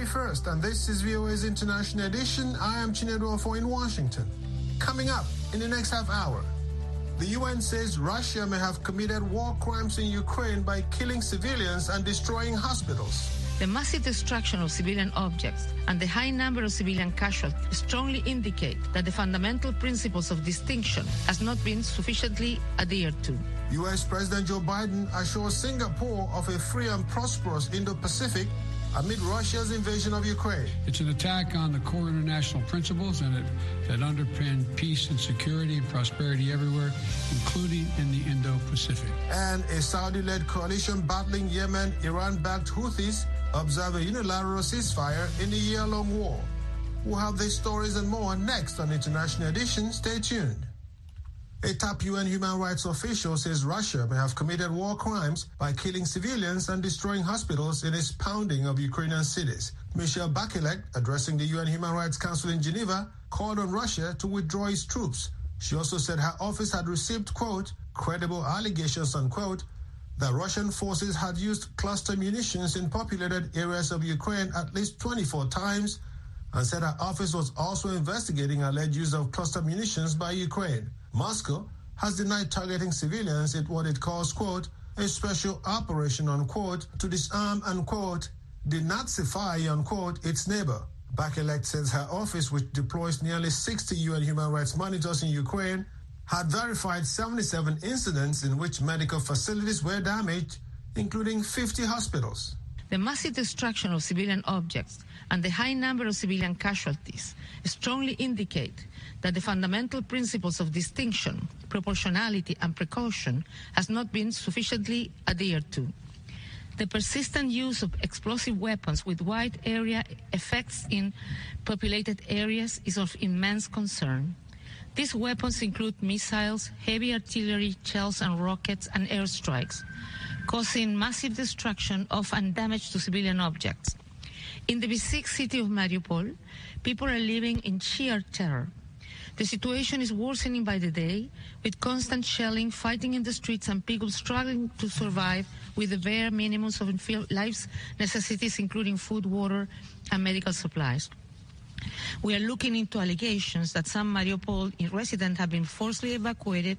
Tuesday, March 31st, and this is VOA's International Edition. I am Chinedu Offor in Washington. Coming up in the next half hour, the UN says Russia may have committed war crimes in Ukraine by killing civilians and destroying hospitals. The massive destruction of civilian objects and the high number of civilian casualties strongly indicate that the fundamental principles of distinction has not been sufficiently adhered to. U.S. President Joe Biden assures Singapore of a free and prosperous Indo-Pacific amid Russia's invasion of Ukraine. It's an attack on the core international principles and it, that underpin peace and security and prosperity everywhere, including in the Indo-Pacific. And a Saudi-led coalition battling Yemen, Iran-backed Houthis observe a unilateral ceasefire in the year-long war. We'll have these stories and more next on International Edition. Stay tuned. A top UN human rights official says Russia may have committed war crimes by killing civilians and destroying hospitals in its pounding of Ukrainian cities. Michelle Bachelet, addressing the UN Human Rights Council in Geneva, called on Russia to withdraw its troops. She also said her office had received, quote, credible allegations, unquote, that Russian forces had used cluster munitions in populated areas of Ukraine at least 24 times and said her office was also investigating alleged use of cluster munitions by Ukraine. Moscow has denied targeting civilians in what it calls, quote, a special operation, unquote, to disarm, unquote, denazify, unquote, its neighbor. Bachelet says her office, which deploys nearly 60 UN human rights monitors in Ukraine, had verified 77 incidents in which medical facilities were damaged, including 50 hospitals. The massive destruction of civilian objects and the high number of civilian casualties strongly indicate that the fundamental principles of distinction, proportionality, and precaution has not been sufficiently adhered to. The persistent use of explosive weapons with wide area effects in populated areas is of immense concern. These weapons include missiles, heavy artillery, shells and rockets, and airstrikes, causing massive destruction of and damage to civilian objects. In the besieged city of Mariupol, people are living in sheer terror. The situation is worsening by the day, with constant shelling, fighting in the streets, and people struggling to survive with the bare minimums of life's necessities, including food, water, and medical supplies. We are looking into allegations that some Mariupol residents have been forcibly evacuated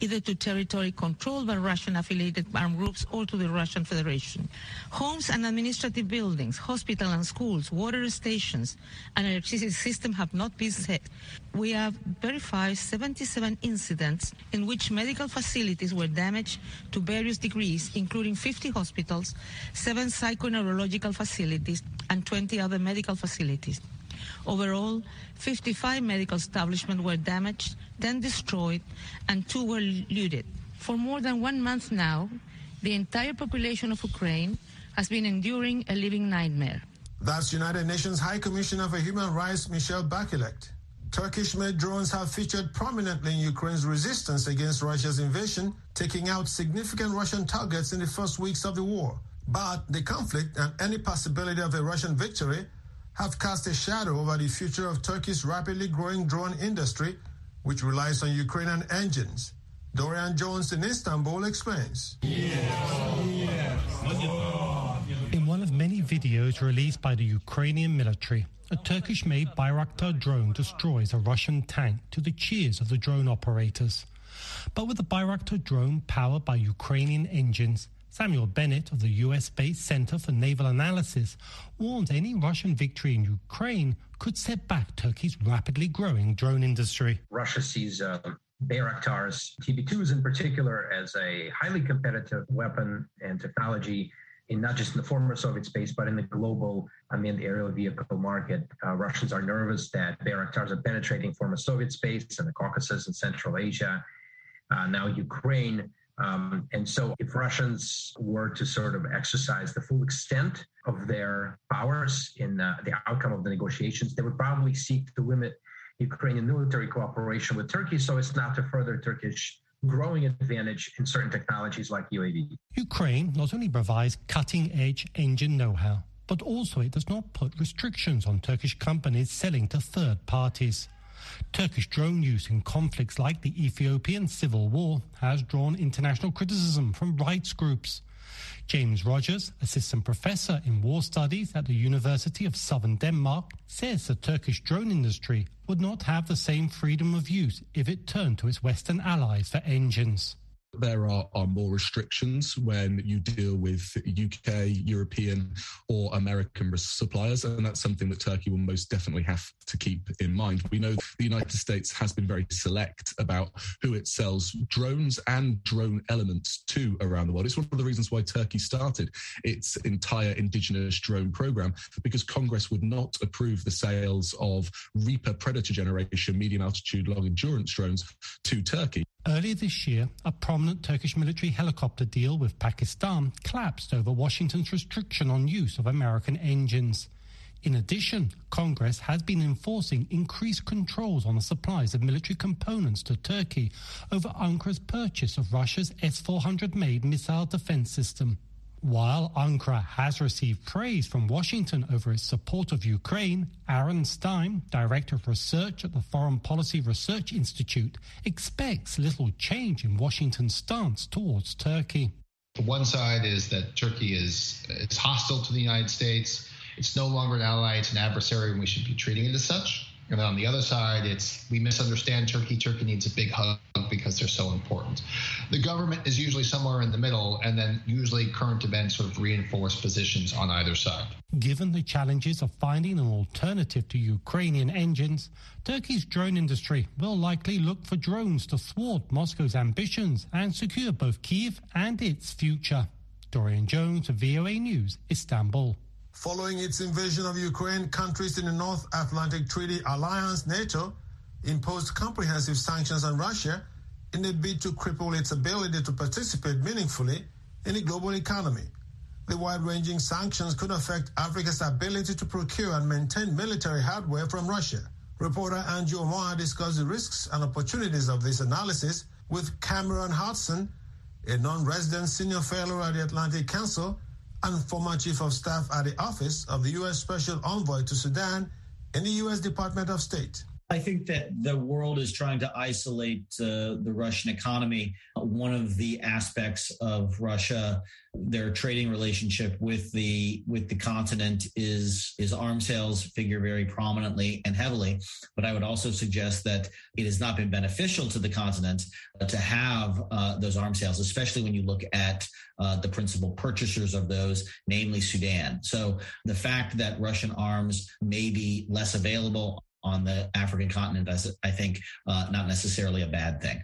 either to territory controlled by Russian affiliated armed groups or to the Russian Federation. Homes and administrative buildings, hospitals and schools, water stations, and electricity system have not been set. We have verified 77 incidents in which medical facilities were damaged to various degrees, including 50 hospitals, seven psychoneurological facilities, and 20 other medical facilities. Overall, 55 medical establishments were damaged, then destroyed, and two were looted. For more than one month now, the entire population of Ukraine has been enduring a living nightmare. That's United Nations High Commissioner for Human Rights, Michelle Bachelet. Turkish-made drones have featured prominently in Ukraine's resistance against Russia's invasion, taking out significant Russian targets in the first weeks of the war. But the conflict and any possibility of a Russian victory have cast a shadow over the future of Turkey's rapidly growing drone industry, which relies on Ukrainian engines. Dorian Jones in Istanbul explains. In one of many videos released by the Ukrainian military, a Turkish made Bayraktar drone destroys a Russian tank to the cheers of the drone operators. But with the Bayraktar drone powered by Ukrainian engines, Samuel Bendett of the US based Center for Naval Analysis warns any Russian victory in Ukraine could set back Turkey's rapidly growing drone industry. Russia sees uh, Bayraktars, TB2s in particular, as a highly competitive weapon and technology. In not just in the former Soviet space, but in the global unmanned aerial vehicle market. Uh, Russians are nervous that Bayraktars are penetrating former Soviet space and the Caucasus and Central Asia. Uh, now, Ukraine um, and so, if Russians were to sort of exercise the full extent of their powers in uh, the outcome of the negotiations, they would probably seek to limit Ukrainian military cooperation with Turkey so as not to further Turkish growing advantage in certain technologies like UAV. Ukraine not only provides cutting edge engine know how, but also it does not put restrictions on Turkish companies selling to third parties. Turkish drone use in conflicts like the Ethiopian civil war has drawn international criticism from rights groups. James Rogers, assistant professor in war studies at the University of Southern Denmark, says the Turkish drone industry would not have the same freedom of use if it turned to its Western allies for engines. There are, are more restrictions when you deal with UK, European, or American suppliers, and that's something that Turkey will most definitely have to keep in mind. We know the United States has been very select about who it sells drones and drone elements to around the world. It's one of the reasons why Turkey started its entire indigenous drone program, because Congress would not approve the sales of Reaper Predator generation medium altitude long endurance drones to Turkey. Earlier this year, a prominent Turkish military helicopter deal with Pakistan collapsed over Washington's restriction on use of American engines. In addition, Congress has been enforcing increased controls on the supplies of military components to Turkey over Ankara's purchase of Russia's S 400 made missile defense system. While Ankara has received praise from Washington over its support of Ukraine, Aaron Stein, Director of Research at the Foreign Policy Research Institute, expects little change in Washington's stance towards Turkey. One side is that Turkey is, is hostile to the United States. It's no longer an ally, it's an adversary, and we should be treating it as such. And then on the other side, it's we misunderstand Turkey. Turkey needs a big hug because they're so important. The government is usually somewhere in the middle, and then usually current events sort of reinforce positions on either side. Given the challenges of finding an alternative to Ukrainian engines, Turkey's drone industry will likely look for drones to thwart Moscow's ambitions and secure both Kiev and its future. Dorian Jones, VOA News, Istanbul. Following its invasion of Ukraine, countries in the North Atlantic Treaty Alliance, NATO, imposed comprehensive sanctions on Russia in a bid to cripple its ability to participate meaningfully in the global economy. The wide-ranging sanctions could affect Africa's ability to procure and maintain military hardware from Russia. Reporter Andrew Omar discussed the risks and opportunities of this analysis with Cameron Hudson, a non-resident senior fellow at the Atlantic Council and former chief of staff at the office of the U.S. Special Envoy to Sudan in the U.S. Department of State. I think that the world is trying to isolate uh, the Russian economy. One of the aspects of Russia, their trading relationship with the with the continent is is arms sales figure very prominently and heavily. But I would also suggest that it has not been beneficial to the continent to have uh, those arms sales, especially when you look at uh, the principal purchasers of those, namely Sudan. So the fact that Russian arms may be less available on the African continent, I think, uh, not necessarily a bad thing.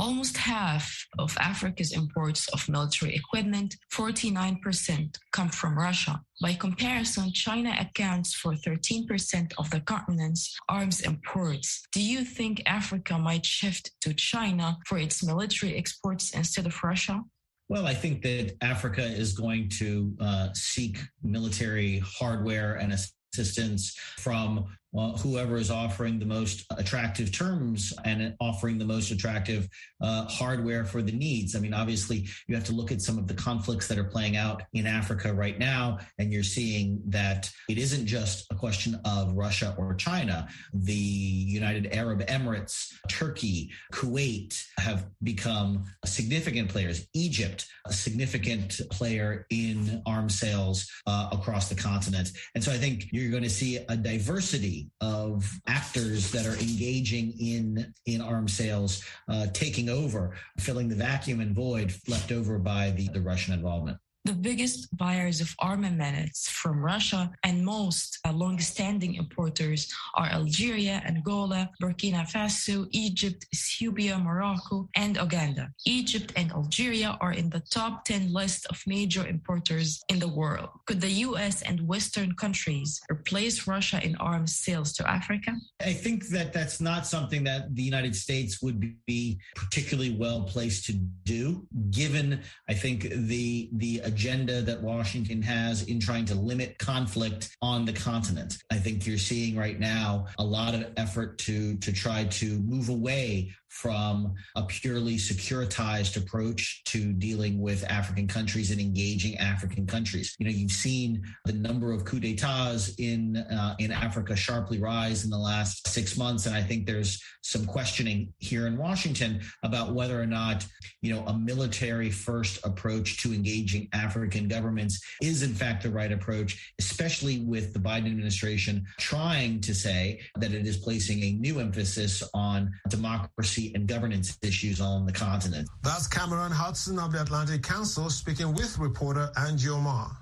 Almost half of Africa's imports of military equipment, 49%, come from Russia. By comparison, China accounts for 13% of the continent's arms imports. Do you think Africa might shift to China for its military exports instead of Russia? Well, I think that Africa is going to uh, seek military hardware and assistance from uh, whoever is offering the most attractive terms and offering the most attractive uh, hardware for the needs. I mean, obviously, you have to look at some of the conflicts that are playing out in Africa right now, and you're seeing that it isn't just a question of Russia or China. The United Arab Emirates, Turkey, Kuwait have become significant players. Egypt, a significant player in arms sales uh, across the continent. And so I think you're going to see a diversity of actors that are engaging in in arms sales uh, taking over, filling the vacuum and void left over by the, the Russian involvement the biggest buyers of armaments from Russia and most uh, long-standing importers are Algeria, Angola, Burkina Faso, Egypt, Ethiopia, Morocco, and Uganda. Egypt and Algeria are in the top 10 list of major importers in the world. Could the US and Western countries replace Russia in arms sales to Africa? I think that that's not something that the United States would be particularly well placed to do, given I think the the agenda that Washington has in trying to limit conflict on the continent. I think you're seeing right now a lot of effort to to try to move away from a purely securitized approach to dealing with African countries and engaging African countries. You know, you've seen the number of coups d'etats in uh, in Africa sharply rise in the last six months, and I think there's some questioning here in Washington about whether or not you know a military first approach to engaging African governments is in fact the right approach, especially with the Biden administration trying to say that it is placing a new emphasis on democracy and governance issues on the continent. That's Cameron Hudson of the Atlantic Council speaking with reporter Angie Omar.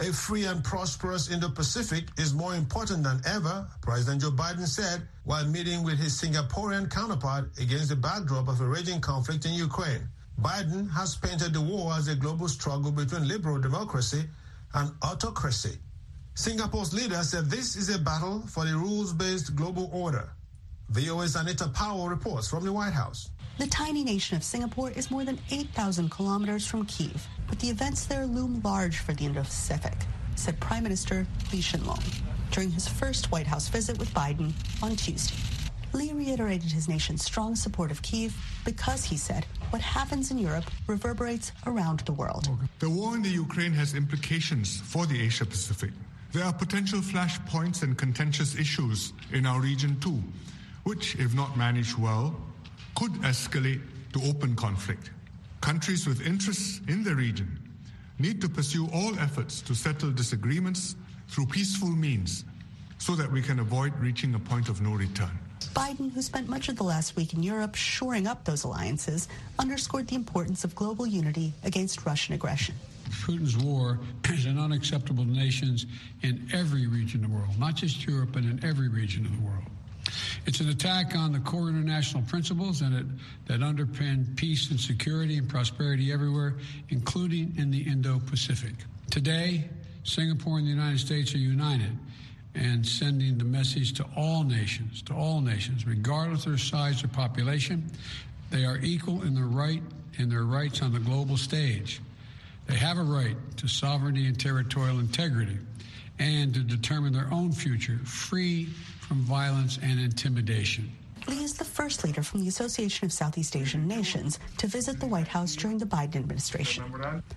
A free and prosperous Indo-Pacific is more important than ever, President Joe Biden said while meeting with his Singaporean counterpart against the backdrop of a raging conflict in Ukraine. Biden has painted the war as a global struggle between liberal democracy and autocracy. Singapore's leader said this is a battle for the rules-based global order. VOA's Anita Powell reports from the White House. The tiny nation of Singapore is more than 8,000 kilometers from Kiev, but the events there loom large for the Indo-Pacific, said Prime Minister Lee Hsien Loong during his first White House visit with Biden on Tuesday. Lee reiterated his nation's strong support of Kiev because, he said, what happens in Europe reverberates around the world. The war in the Ukraine has implications for the Asia Pacific. There are potential flashpoints and contentious issues in our region too, which, if not managed well, could escalate to open conflict. Countries with interests in the region need to pursue all efforts to settle disagreements through peaceful means so that we can avoid reaching a point of no return. Biden, who spent much of the last week in Europe shoring up those alliances, underscored the importance of global unity against Russian aggression. Putin's war is an unacceptable to nations in every region of the world, not just Europe, but in every region of the world. It's an attack on the core international principles and it, that underpin peace and security and prosperity everywhere, including in the Indo-Pacific. Today, Singapore and the United States are united and sending the message to all nations, to all nations, regardless of their size or population, they are equal in their right in their rights on the global stage. They have a right to sovereignty and territorial integrity and to determine their own future free from violence and intimidation. Lee is the first leader from the Association of Southeast Asian Nations to visit the White House during the Biden administration.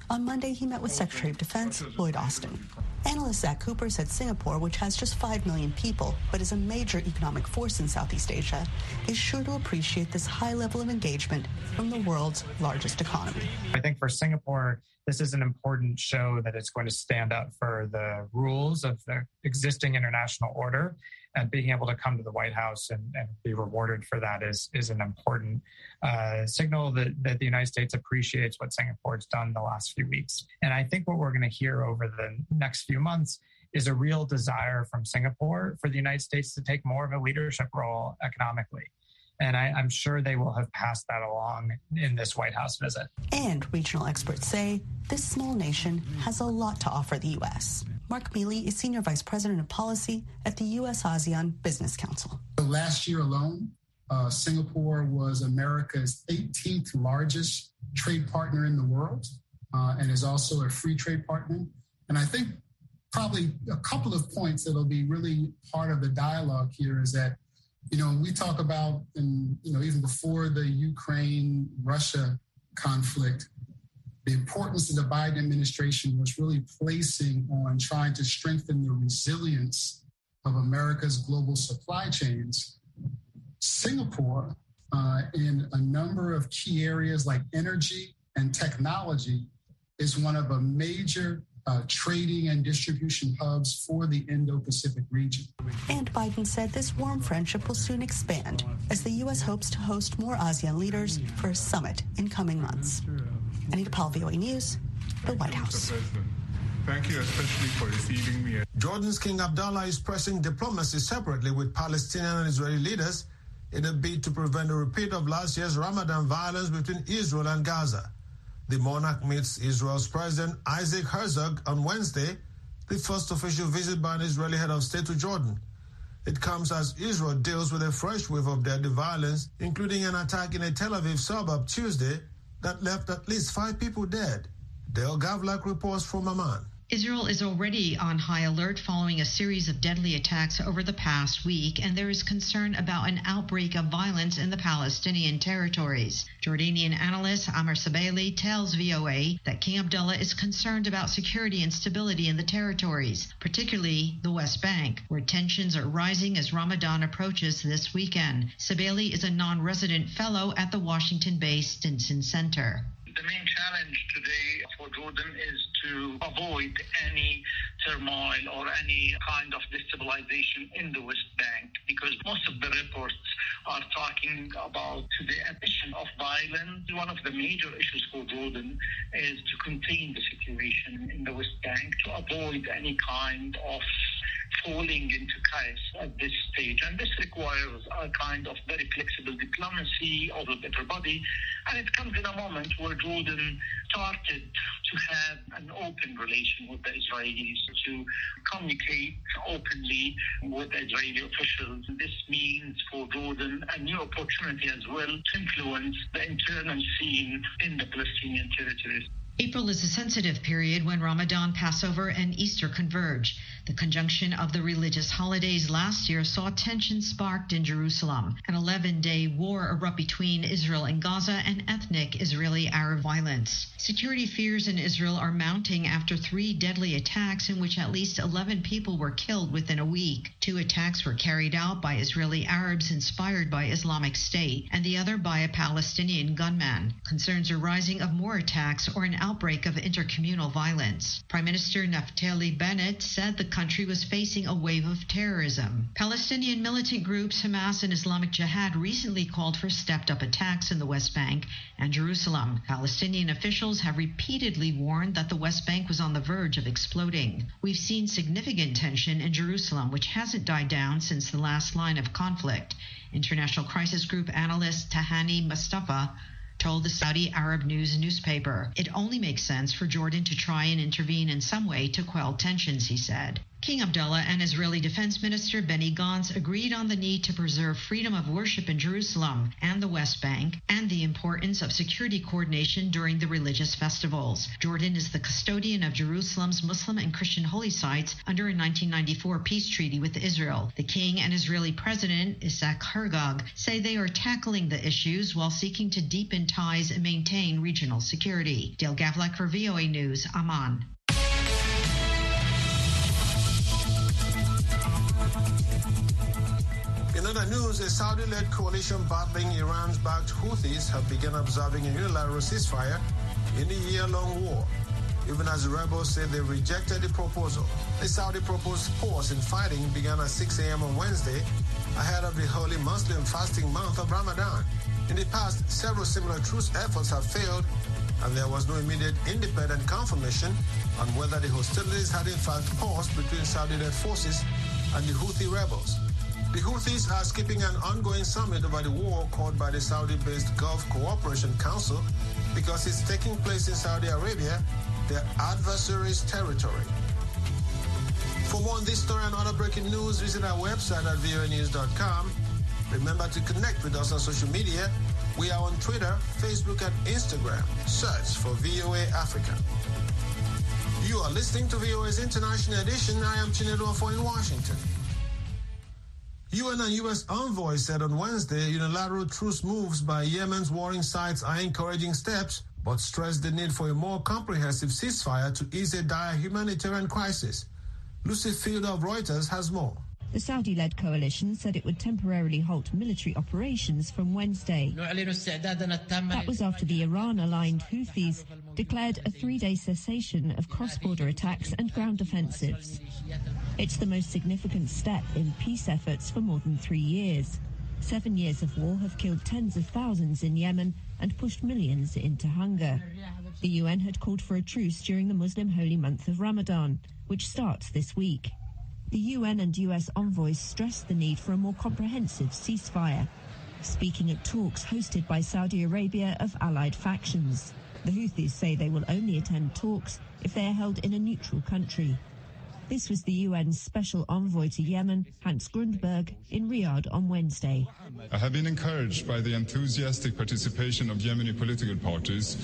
On Monday, he met with Secretary of Defense Lloyd Austin. Analyst Zach Cooper said Singapore, which has just 5 million people but is a major economic force in Southeast Asia, is sure to appreciate this high level of engagement from the world's largest economy. I think for Singapore, this is an important show that it's going to stand up for the rules of the existing international order and being able to come to the White House and, and be rewarded for that is is an important uh, signal that, that the United States appreciates what Singapore's done the last few weeks. And I think what we're going to hear over the next few months is a real desire from Singapore for the United States to take more of a leadership role economically. And I, am sure they will have passed that along in this White House visit. And regional experts say this small nation has a lot to offer the U.S. Marc Mealy is Senior Vice President of Policy at the U.S. ASEAN Business Council. Last year alone, uh, Singapore was America's 18th largest trade partner in the world uh, and is also a free trade partner. And I think probably a couple of points that'll be really part of the dialogue here is that, you know, we talk about, and, you know, even before the Ukraine Russia conflict, the importance of the Biden administration was really placing on trying to strengthen the resilience of America's global supply chains. Singapore, uh, in a number of key areas like energy and technology, is one of a major uh, trading and distribution hubs for the Indo Pacific region. And Biden said this warm friendship will soon expand as the U.S. hopes to host more ASEAN leaders for a summit in coming months. Anita Powell, VOA News, the White House. Thank you especially for receiving me. Jordan's King Abdullah is pressing diplomacy separately with Palestinian and Israeli leaders in a bid to prevent a repeat of last year's Ramadan violence between Israel and Gaza. The monarch meets Israel's President Isaac Herzog on Wednesday, the first official visit by an Israeli head of state to Jordan. It comes as Israel deals with a fresh wave of deadly violence, including an attack in a Tel Aviv suburb Tuesday that left at least five people dead. Dale Gavlak reports from Amman. Israel is already on high alert following a series of deadly attacks over the past week, and there is concern about an outbreak of violence in the Palestinian territories. Jordanian analyst Amr Sabeli tells VOA that King Abdullah is concerned about security and stability in the territories, particularly the West Bank, where tensions are rising as Ramadan approaches this weekend. Sabeli is a non resident fellow at the Washington based Stimson Center. The main challenge today Jordan is to avoid any turmoil or any kind of destabilization in the West Bank because most of the reports are talking about the addition of violence. One of the major issues for Jordan is to contain the situation in the West Bank to avoid any kind of falling into chaos at this stage. And this requires a kind of very flexible diplomacy of everybody. And it comes in a moment where Jordan started to have an open relation with the Israelis, to communicate openly with Israeli officials. This means for Jordan a new opportunity as well to influence the internal scene in the Palestinian territories. April is a sensitive period when Ramadan, Passover, and Easter converge. The conjunction of the religious holidays last year saw tensions sparked in Jerusalem. An 11 day war erupt between Israel and Gaza and ethnic Israeli Arab violence. Security fears in Israel are mounting after three deadly attacks in which at least 11 people were killed within a week. Two attacks were carried out by Israeli Arabs inspired by Islamic State, and the other by a Palestinian gunman. Concerns are rising of more attacks or an outbreak of intercommunal violence. Prime Minister Naftali Bennett said the country was facing a wave of terrorism. Palestinian militant groups Hamas and Islamic Jihad recently called for stepped up attacks in the West Bank and Jerusalem. Palestinian officials have repeatedly warned that the West Bank was on the verge of exploding. We've seen significant tension in Jerusalem, which hasn't died down since the last line of conflict. International Crisis Group analyst Tahani Mustafa told the Saudi Arab News newspaper. It only makes sense for Jordan to try and intervene in some way to quell tensions, he said. King Abdullah and Israeli Defense Minister Benny Gantz agreed on the need to preserve freedom of worship in Jerusalem and the West Bank and the importance of security coordination during the religious festivals. Jordan is the custodian of Jerusalem's Muslim and Christian holy sites under a 1994 peace treaty with Israel. The king and Israeli President Isaac Herzog say they are tackling the issues while seeking to deepen ties and maintain regional security. Dale Gavlak for VOA News, Amman. News, a Saudi-led coalition battling Iran's backed Houthis have begun observing a unilateral ceasefire in the year-long war, even as the rebels say they rejected the proposal. The Saudi proposed pause in fighting began at 6 a.m. on Wednesday ahead of the holy Muslim fasting month of Ramadan. In the past, several similar truce efforts have failed, and there was no immediate independent confirmation on whether the hostilities had in fact paused between Saudi-led forces and the Houthi rebels. The Houthis are skipping an ongoing summit over the war called by the Saudi-based Gulf Cooperation Council because it's taking place in Saudi Arabia, their adversary's territory. For more on this story and other breaking news, visit our website at voanews.com. Remember to connect with us on social media. We are on Twitter, Facebook, and Instagram. Search for VOA Africa. You are listening to VOA's International Edition. I am Chinedu Offor in Washington. UN and U.S. envoys said on Wednesday unilateral truce moves by Yemen's warring sides are encouraging steps, but stressed the need for a more comprehensive ceasefire to ease a dire humanitarian crisis. Lucy Field of Reuters has more. The Saudi led coalition said it would temporarily halt military operations from Wednesday. That was after the Iran aligned Houthis declared a three day cessation of cross border attacks and ground offensives. It's the most significant step in peace efforts for more than three years. Seven years of war have killed tens of thousands in Yemen and pushed millions into hunger. The UN had called for a truce during the Muslim holy month of Ramadan, which starts this week. The UN and US envoys stressed the need for a more comprehensive ceasefire, speaking at talks hosted by Saudi Arabia of allied factions. The Houthis say they will only attend talks if they are held in a neutral country. This was the UN's special envoy to Yemen, Hans Grundberg, in Riyadh on Wednesday. I have been encouraged by the enthusiastic participation of Yemeni political parties,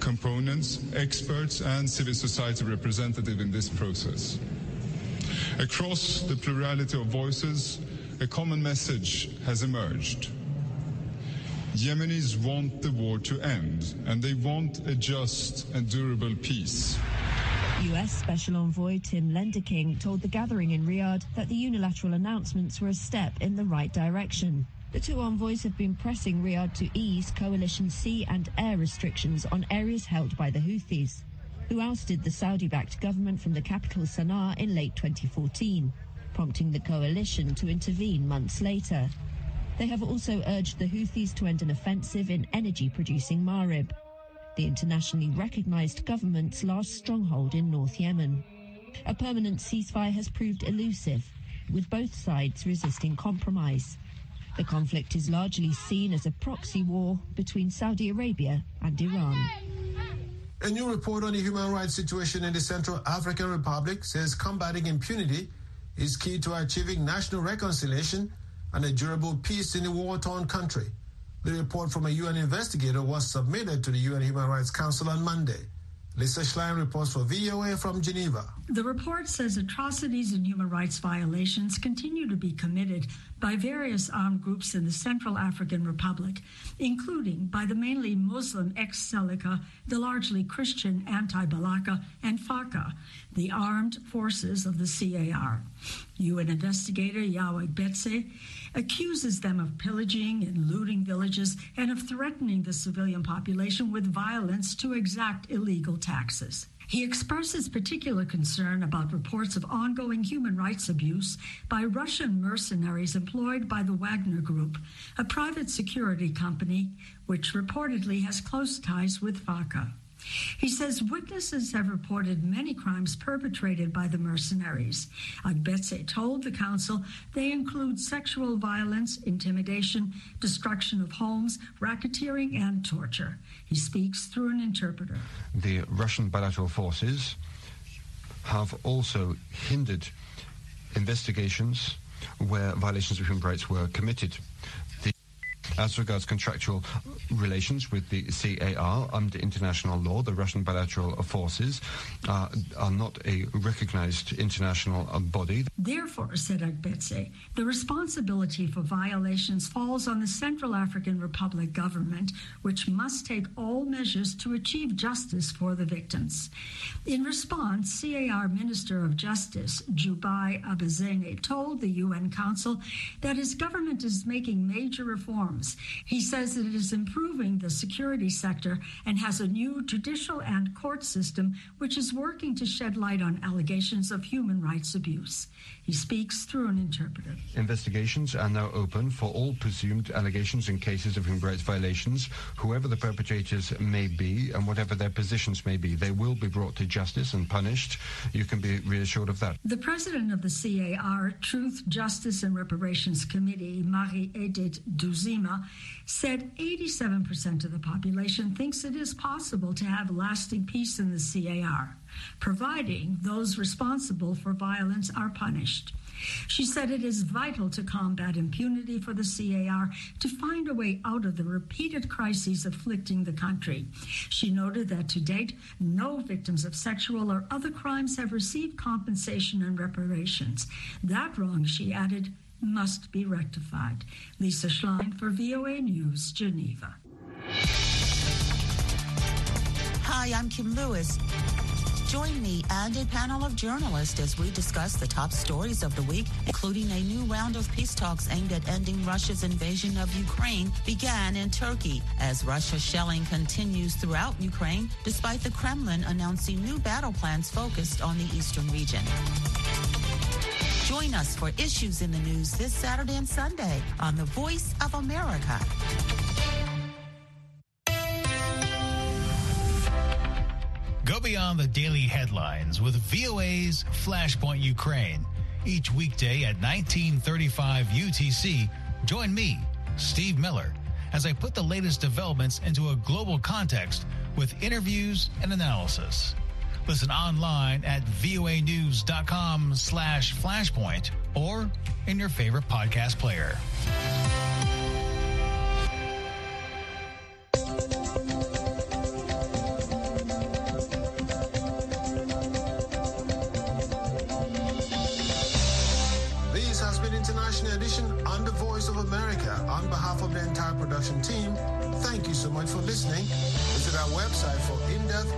components, experts, and civil society representatives in this process. Across the plurality of voices, a common message has emerged. Yemenis want the war to end, and they want a just and durable peace. US Special Envoy Tim Lenderking told the gathering in Riyadh that the unilateral announcements were a step in the right direction. The two envoys have been pressing Riyadh to ease coalition sea and air restrictions on areas held by the Houthis, who ousted the Saudi backed government from the capital Sana'a in late 2014, prompting the coalition to intervene months later. They have also urged the Houthis to end an offensive in energy producing Marib, the internationally recognized government's last stronghold in North Yemen. A permanent ceasefire has proved elusive, with both sides resisting compromise. The conflict is largely seen as a proxy war between Saudi Arabia and Iran. A new report on the human rights situation in the Central African Republic says combating impunity is key to achieving national reconciliation and a durable peace in the war-torn country. The report from a UN investigator was submitted to the UN Human Rights Council on Monday. Lisa Schlein reports for VOA from Geneva. The report says atrocities and human rights violations continue to be committed by various armed groups in the Central African Republic, including by the mainly Muslim ex Seleka, the largely Christian anti Balaka, and FACA, the armed forces of the CAR. UN investigator Yawo Agbetse accuses them of pillaging and looting villages and of threatening the civilian population with violence to exact illegal taxes. He expresses particular concern about reports of ongoing human rights abuse by Russian mercenaries employed by the Wagner Group, a private security company which reportedly has close ties with FACA. He says witnesses have reported many crimes perpetrated by the mercenaries. Agbetse told the council they include sexual violence, intimidation, destruction of homes, racketeering, and torture. He speaks through an interpreter. The Russian bilateral forces have also hindered investigations where violations of human rights were committed. As regards contractual relations with the CAR under international law, the Russian bilateral forces uh, are not a recognized international body. Therefore, said Agbetse, the responsibility for violations falls on the Central African Republic government, which must take all measures to achieve justice for the victims. In response, CAR Minister of Justice, Jubai Abazene, told the UN Council that his government is making major reforms he says that it is improving the security sector and has a new judicial and court system which is working to shed light on allegations of human rights abuse. He speaks through an interpreter. Investigations are now open for all presumed allegations and cases of human rights violations, whoever the perpetrators may be and whatever their positions may be. They will be brought to justice and punished. You can be reassured of that. The president of the CAR Truth, Justice and Reparations Committee, Marie Edith Douzima, said 87% of the population thinks it is possible to have lasting peace in the CAR, providing those responsible for violence are punished. She said it is vital to combat impunity for the CAR to find a way out of the repeated crises afflicting the country. She noted that to date, no victims of sexual or other crimes have received compensation and reparations. That wrong, she added, must be rectified. Lisa Schlein for VOA News, Geneva. Hi, I'm Kim Lewis. Join me and a panel of journalists as we discuss the top stories of the week, including a new round of peace talks aimed at ending Russia's invasion of Ukraine began in Turkey as Russia shelling continues throughout Ukraine, despite the Kremlin announcing new battle plans focused on the eastern region. Join us for Issues in the News this Saturday and Sunday on The Voice of America. Go beyond the daily headlines with VOA's Flashpoint Ukraine. Each weekday at 1935 UTC, join me, Steve Miller, as I put the latest developments into a global context with interviews and analysis. Listen online at voanews.com slash flashpoint or in your favorite podcast player. This has been International Edition on the Voice of America. On behalf of the entire production team, thank you so much for listening. Visit our website for in-depth